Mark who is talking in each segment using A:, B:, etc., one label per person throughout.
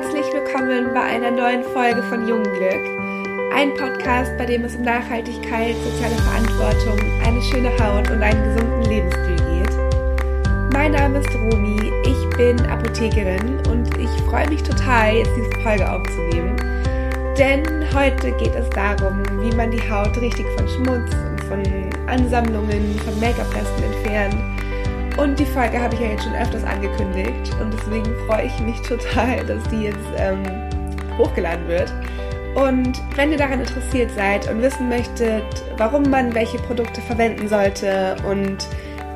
A: Herzlich willkommen bei einer neuen Folge von Jungglück. Ein Podcast, bei dem es um Nachhaltigkeit, soziale Verantwortung, eine schöne Haut und einen gesunden Lebensstil geht. Mein Name ist Romi, ich bin Apothekerin und ich freue mich total, jetzt diese Folge aufzunehmen. Denn heute geht es darum, wie man die Haut richtig von Schmutz und von Ansammlungen, von Make-up-Resten entfernt und die Folge habe ich ja jetzt schon öfters angekündigt und deswegen freue ich mich total, dass die jetzt ähm, hochgeladen wird. Und wenn ihr daran interessiert seid und wissen möchtet, warum man welche Produkte verwenden sollte und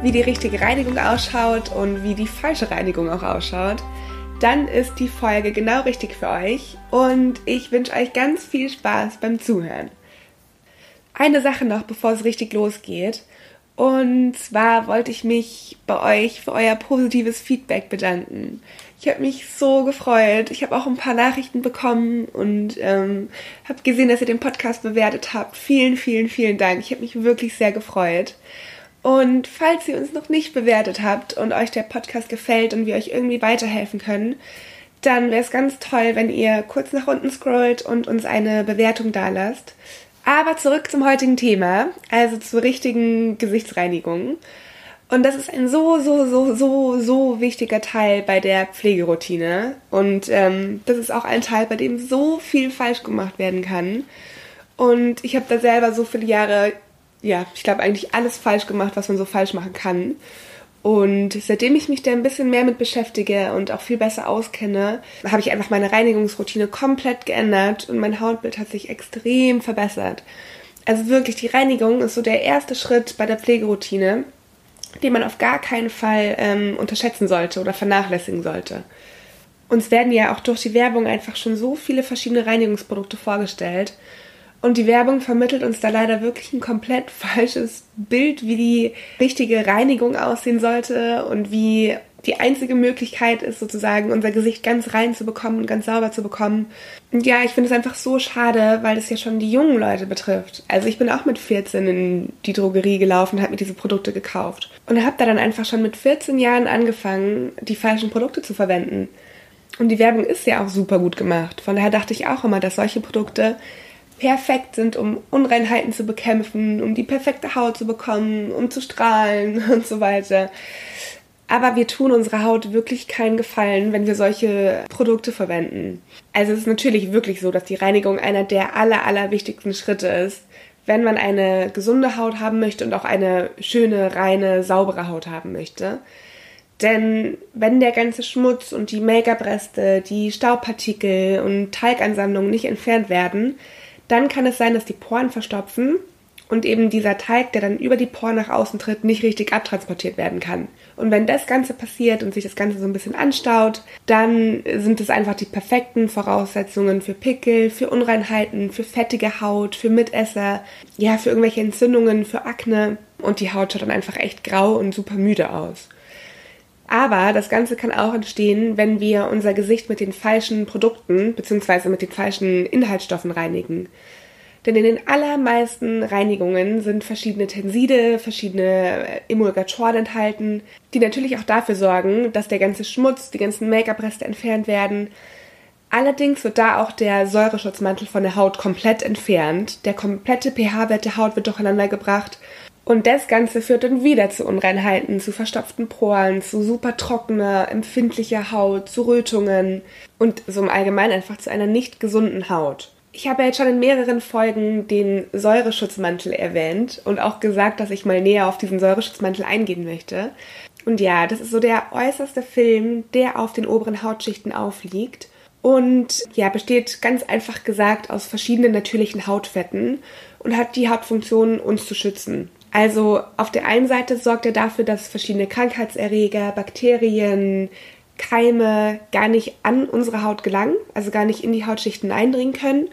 A: wie die richtige Reinigung ausschaut und wie die falsche Reinigung auch ausschaut, dann ist die Folge genau richtig für euch und ich wünsche euch ganz viel Spaß beim Zuhören. Eine Sache noch, bevor es richtig losgeht. Und zwar wollte ich mich bei euch für euer positives Feedback bedanken. Ich habe mich so gefreut. Ich habe auch ein paar Nachrichten bekommen und ähm, habe gesehen, dass ihr den Podcast bewertet habt. Vielen, vielen, vielen Dank. Ich habe mich wirklich sehr gefreut. Und falls ihr uns noch nicht bewertet habt und euch der Podcast gefällt und wir euch irgendwie weiterhelfen können, dann wäre es ganz toll, wenn ihr kurz nach unten scrollt und uns eine Bewertung dalasst. Aber zurück zum heutigen Thema, also zur richtigen Gesichtsreinigung. Und das ist ein so, so, so, so, so wichtiger Teil bei der Pflegeroutine. Und ähm, das ist auch ein Teil, bei dem so viel falsch gemacht werden kann. Und ich habe da selber so viele Jahre, ja, ich glaube eigentlich alles falsch gemacht, was man so falsch machen kann. Und seitdem ich mich da ein bisschen mehr mit beschäftige und auch viel besser auskenne, habe ich einfach meine Reinigungsroutine komplett geändert und mein Hautbild hat sich extrem verbessert. Also wirklich, die Reinigung ist so der erste Schritt bei der Pflegeroutine, den man auf gar keinen Fall ähm, unterschätzen sollte oder vernachlässigen sollte. Uns werden ja auch durch die Werbung einfach schon so viele verschiedene Reinigungsprodukte vorgestellt und die Werbung vermittelt uns da leider wirklich ein komplett falsches Bild, wie die richtige Reinigung aussehen sollte und wie die einzige Möglichkeit ist, sozusagen unser Gesicht ganz rein zu bekommen und ganz sauber zu bekommen. Und ja, ich finde es einfach so schade, weil es ja schon die jungen Leute betrifft. Also ich bin auch mit 14 in die Drogerie gelaufen habe mir diese Produkte gekauft. Und habe da dann einfach schon mit 14 Jahren angefangen, die falschen Produkte zu verwenden. Und die Werbung ist ja auch super gut gemacht. Von daher dachte ich auch immer, dass solche Produkte perfekt sind, um Unreinheiten zu bekämpfen, um die perfekte Haut zu bekommen, um zu strahlen und so weiter. Aber wir tun unserer Haut wirklich keinen Gefallen, wenn wir solche Produkte verwenden. Also es ist natürlich wirklich so, dass die Reinigung einer der aller, aller wichtigsten Schritte ist, wenn man eine gesunde Haut haben möchte und auch eine schöne, reine, saubere Haut haben möchte. Denn wenn der ganze Schmutz und die Make-up-Reste, die Staubpartikel und Talgansammlungen nicht entfernt werden, dann kann es sein, dass die Poren verstopfen und eben dieser Teig, der dann über die Poren nach außen tritt, nicht richtig abtransportiert werden kann. Und wenn das Ganze passiert und sich das Ganze so ein bisschen anstaut, dann sind es einfach die perfekten Voraussetzungen für Pickel, für Unreinheiten, für fettige Haut, für Mitesser, ja, für irgendwelche Entzündungen, für Akne. Und die Haut schaut dann einfach echt grau und super müde aus. Aber das Ganze kann auch entstehen, wenn wir unser Gesicht mit den falschen Produkten bzw. mit den falschen Inhaltsstoffen reinigen. Denn in den allermeisten Reinigungen sind verschiedene Tenside, verschiedene Emulgatoren enthalten, die natürlich auch dafür sorgen, dass der ganze Schmutz, die ganzen Make-up-Reste entfernt werden. Allerdings wird da auch der Säureschutzmantel von der Haut komplett entfernt. Der komplette pH-Wert der Haut wird durcheinander gebracht und das Ganze führt dann wieder zu Unreinheiten, zu verstopften Poren, zu super trockener, empfindlicher Haut, zu Rötungen und so im Allgemeinen einfach zu einer nicht gesunden Haut. Ich habe jetzt schon in mehreren Folgen den Säureschutzmantel erwähnt und auch gesagt, dass ich mal näher auf diesen Säureschutzmantel eingehen möchte. Und ja, das ist so der äußerste Film, der auf den oberen Hautschichten aufliegt und ja, besteht ganz einfach gesagt aus verschiedenen natürlichen Hautfetten und hat die Hauptfunktion, uns zu schützen. Also auf der einen Seite sorgt er dafür, dass verschiedene Krankheitserreger, Bakterien, Keime gar nicht an unsere Haut gelangen, also gar nicht in die Hautschichten eindringen können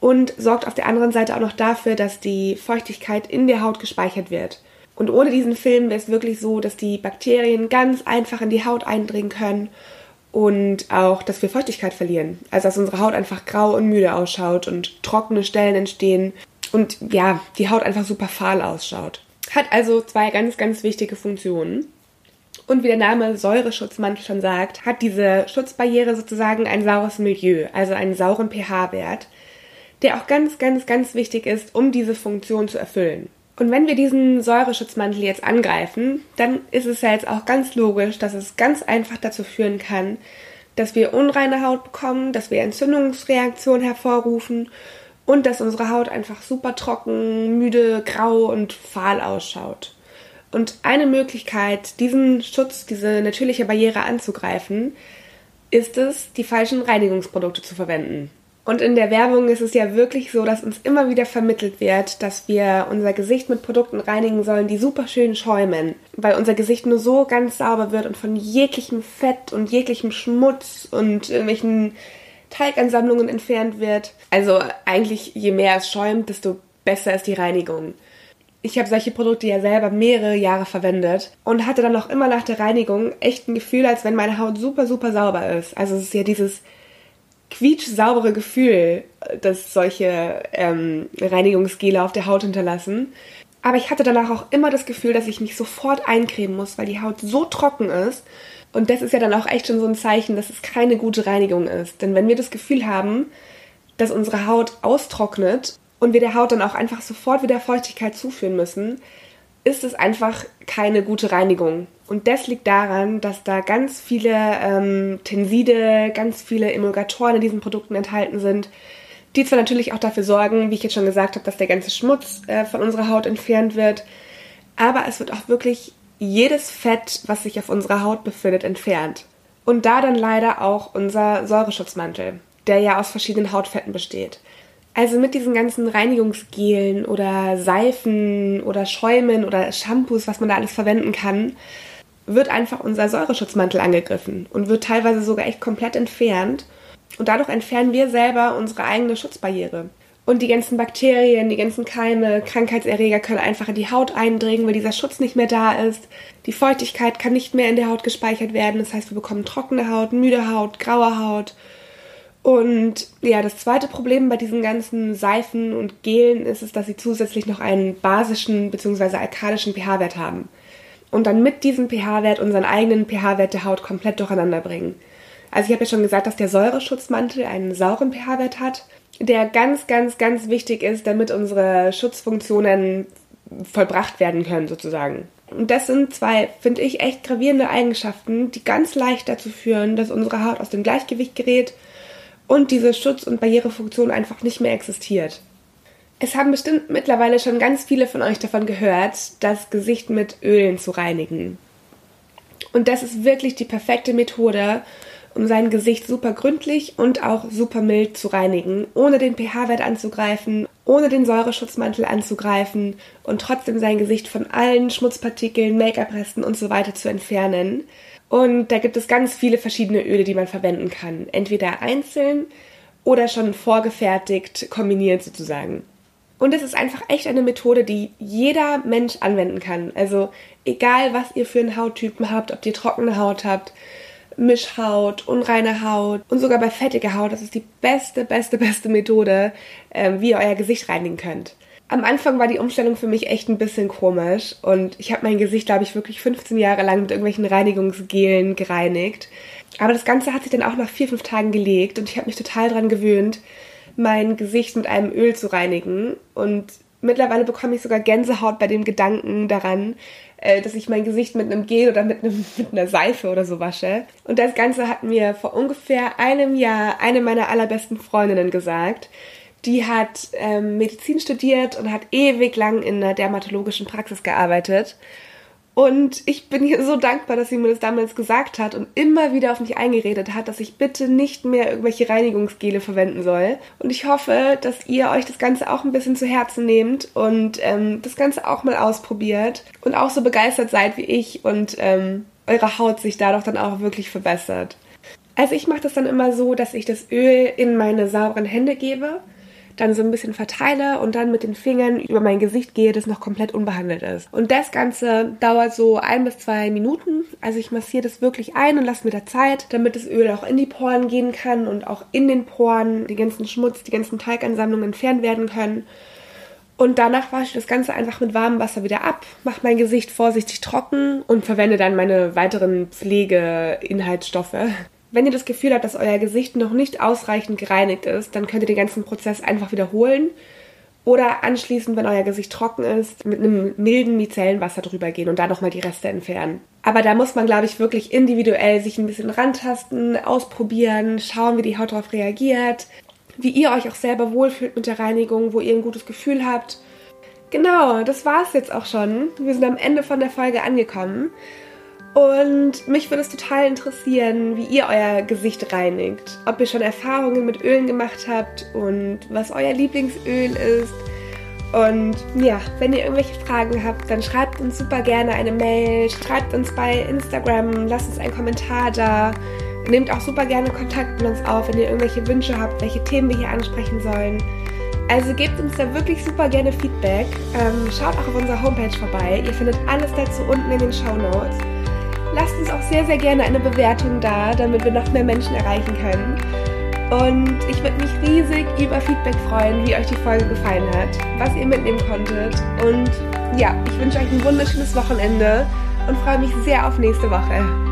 A: und sorgt auf der anderen Seite auch noch dafür, dass die Feuchtigkeit in der Haut gespeichert wird. Und ohne diesen Film wäre es wirklich so, dass die Bakterien ganz einfach in die Haut eindringen können und auch, dass wir Feuchtigkeit verlieren. Also dass unsere Haut einfach grau und müde ausschaut und trockene Stellen entstehen und ja, die Haut einfach super fahl ausschaut. Hat also zwei ganz, ganz wichtige Funktionen. Und wie der Name Säureschutzmantel schon sagt, hat diese Schutzbarriere sozusagen ein saures Milieu, also einen sauren pH-Wert, der auch ganz, ganz, ganz wichtig ist, um diese Funktion zu erfüllen. Und wenn wir diesen Säureschutzmantel jetzt angreifen, dann ist es ja jetzt auch ganz logisch, dass es ganz einfach dazu führen kann, dass wir unreine Haut bekommen, dass wir Entzündungsreaktionen hervorrufen und dass unsere Haut einfach super trocken, müde, grau und fahl ausschaut. Und eine Möglichkeit, diesen Schutz, diese natürliche Barriere anzugreifen, ist es, die falschen Reinigungsprodukte zu verwenden. Und in der Werbung ist es ja wirklich so, dass uns immer wieder vermittelt wird, dass wir unser Gesicht mit Produkten reinigen sollen, die super schön schäumen, weil unser Gesicht nur so ganz sauber wird und von jeglichem Fett und jeglichem Schmutz und irgendwelchen Teigansammlungen entfernt wird. Also eigentlich je mehr es schäumt, desto besser ist die Reinigung. Ich habe solche Produkte ja selber mehrere Jahre verwendet und hatte dann auch immer nach der Reinigung echt ein Gefühl, als wenn meine Haut super, super sauber ist. Also es ist ja dieses quietschsaubere Gefühl, das solche ähm, Reinigungsgele auf der Haut hinterlassen. Aber ich hatte danach auch immer das Gefühl, dass ich mich sofort eincremen muss, weil die Haut so trocken ist. Und das ist ja dann auch echt schon so ein Zeichen, dass es keine gute Reinigung ist. Denn wenn wir das Gefühl haben, dass unsere Haut austrocknet und wir der Haut dann auch einfach sofort wieder Feuchtigkeit zuführen müssen, ist es einfach keine gute Reinigung. Und das liegt daran, dass da ganz viele ähm, Tenside, ganz viele Emulgatoren in diesen Produkten enthalten sind, die zwar natürlich auch dafür sorgen, wie ich jetzt schon gesagt habe, dass der ganze Schmutz äh, von unserer Haut entfernt wird, aber es wird auch wirklich jedes Fett, was sich auf unserer Haut befindet, entfernt. Und da dann leider auch unser Säureschutzmantel, der ja aus verschiedenen Hautfetten besteht. Also mit diesen ganzen Reinigungsgelen oder Seifen oder Schäumen oder Shampoos, was man da alles verwenden kann, wird einfach unser Säureschutzmantel angegriffen und wird teilweise sogar echt komplett entfernt. Und dadurch entfernen wir selber unsere eigene Schutzbarriere. Und die ganzen Bakterien, die ganzen Keime, Krankheitserreger können einfach in die Haut eindringen, weil dieser Schutz nicht mehr da ist. Die Feuchtigkeit kann nicht mehr in der Haut gespeichert werden. Das heißt, wir bekommen trockene Haut, müde Haut, graue Haut und ja, das zweite Problem bei diesen ganzen Seifen und Gelen ist es, dass sie zusätzlich noch einen basischen bzw. alkalischen pH-Wert haben. Und dann mit diesem pH-Wert unseren eigenen pH-Wert der Haut komplett durcheinander bringen. Also ich habe ja schon gesagt, dass der Säureschutzmantel einen sauren pH-Wert hat, der ganz, ganz, ganz wichtig ist, damit unsere Schutzfunktionen vollbracht werden können, sozusagen. Und das sind zwei, finde ich, echt gravierende Eigenschaften, die ganz leicht dazu führen, dass unsere Haut aus dem Gleichgewicht gerät und diese Schutz- und Barrierefunktion einfach nicht mehr existiert. Es haben bestimmt mittlerweile schon ganz viele von euch davon gehört, das Gesicht mit Ölen zu reinigen. Und das ist wirklich die perfekte Methode, um sein Gesicht super gründlich und auch super mild zu reinigen, ohne den pH-Wert anzugreifen, ohne den Säureschutzmantel anzugreifen und trotzdem sein Gesicht von allen Schmutzpartikeln, Make-up-Resten und so weiter zu entfernen. Und da gibt es ganz viele verschiedene Öle, die man verwenden kann. Entweder einzeln oder schon vorgefertigt kombiniert sozusagen. Und es ist einfach echt eine Methode, die jeder Mensch anwenden kann. Also egal, was ihr für einen Hauttypen habt, ob ihr trockene Haut habt, Mischhaut, unreine Haut und sogar bei fettiger Haut, das ist die beste, beste, beste Methode, äh, wie ihr euer Gesicht reinigen könnt. Am Anfang war die Umstellung für mich echt ein bisschen komisch und ich habe mein Gesicht, glaube ich, wirklich 15 Jahre lang mit irgendwelchen Reinigungsgelen gereinigt. Aber das Ganze hat sich dann auch nach vier, fünf Tagen gelegt und ich habe mich total daran gewöhnt, mein Gesicht mit einem Öl zu reinigen. Und mittlerweile bekomme ich sogar Gänsehaut bei dem Gedanken daran, äh, dass ich mein Gesicht mit einem Gel oder mit, einem, mit einer Seife oder so wasche. Und das Ganze hat mir vor ungefähr einem Jahr eine meiner allerbesten Freundinnen gesagt die hat ähm, Medizin studiert und hat ewig lang in einer dermatologischen Praxis gearbeitet. Und ich bin ihr so dankbar, dass sie mir das damals gesagt hat und immer wieder auf mich eingeredet hat, dass ich bitte nicht mehr irgendwelche Reinigungsgele verwenden soll. Und ich hoffe, dass ihr euch das Ganze auch ein bisschen zu Herzen nehmt und ähm, das Ganze auch mal ausprobiert und auch so begeistert seid wie ich und ähm, eure Haut sich dadurch dann auch wirklich verbessert. Also ich mache das dann immer so, dass ich das Öl in meine sauberen Hände gebe dann so ein bisschen verteile und dann mit den Fingern über mein Gesicht gehe, das noch komplett unbehandelt ist. Und das Ganze dauert so ein bis zwei Minuten. Also ich massiere das wirklich ein und lasse mir da Zeit, damit das Öl auch in die Poren gehen kann und auch in den Poren die ganzen Schmutz, die ganzen Teigansammlungen entfernt werden können. Und danach wasche ich das Ganze einfach mit warmem Wasser wieder ab, mache mein Gesicht vorsichtig trocken und verwende dann meine weiteren Pflegeinhaltsstoffe. Wenn ihr das Gefühl habt, dass euer Gesicht noch nicht ausreichend gereinigt ist, dann könnt ihr den ganzen Prozess einfach wiederholen oder anschließend, wenn euer Gesicht trocken ist, mit einem milden Micellenwasser drüber gehen und da nochmal die Reste entfernen. Aber da muss man, glaube ich, wirklich individuell sich ein bisschen rantasten, ausprobieren, schauen, wie die Haut darauf reagiert, wie ihr euch auch selber wohlfühlt mit der Reinigung, wo ihr ein gutes Gefühl habt. Genau, das war es jetzt auch schon. Wir sind am Ende von der Folge angekommen. Und mich würde es total interessieren, wie ihr euer Gesicht reinigt. Ob ihr schon Erfahrungen mit Ölen gemacht habt und was euer Lieblingsöl ist. Und ja, wenn ihr irgendwelche Fragen habt, dann schreibt uns super gerne eine Mail, schreibt uns bei Instagram, lasst uns einen Kommentar da. Nehmt auch super gerne Kontakt mit uns auf, wenn ihr irgendwelche Wünsche habt, welche Themen wir hier ansprechen sollen. Also gebt uns da wirklich super gerne Feedback. Ähm, schaut auch auf unserer Homepage vorbei. Ihr findet alles dazu unten in den Show Notes. Lasst uns auch sehr, sehr gerne eine Bewertung da, damit wir noch mehr Menschen erreichen können. Und ich würde mich riesig über Feedback freuen, wie euch die Folge gefallen hat, was ihr mitnehmen konntet. Und ja, ich wünsche euch ein wunderschönes Wochenende und freue mich sehr auf nächste Woche.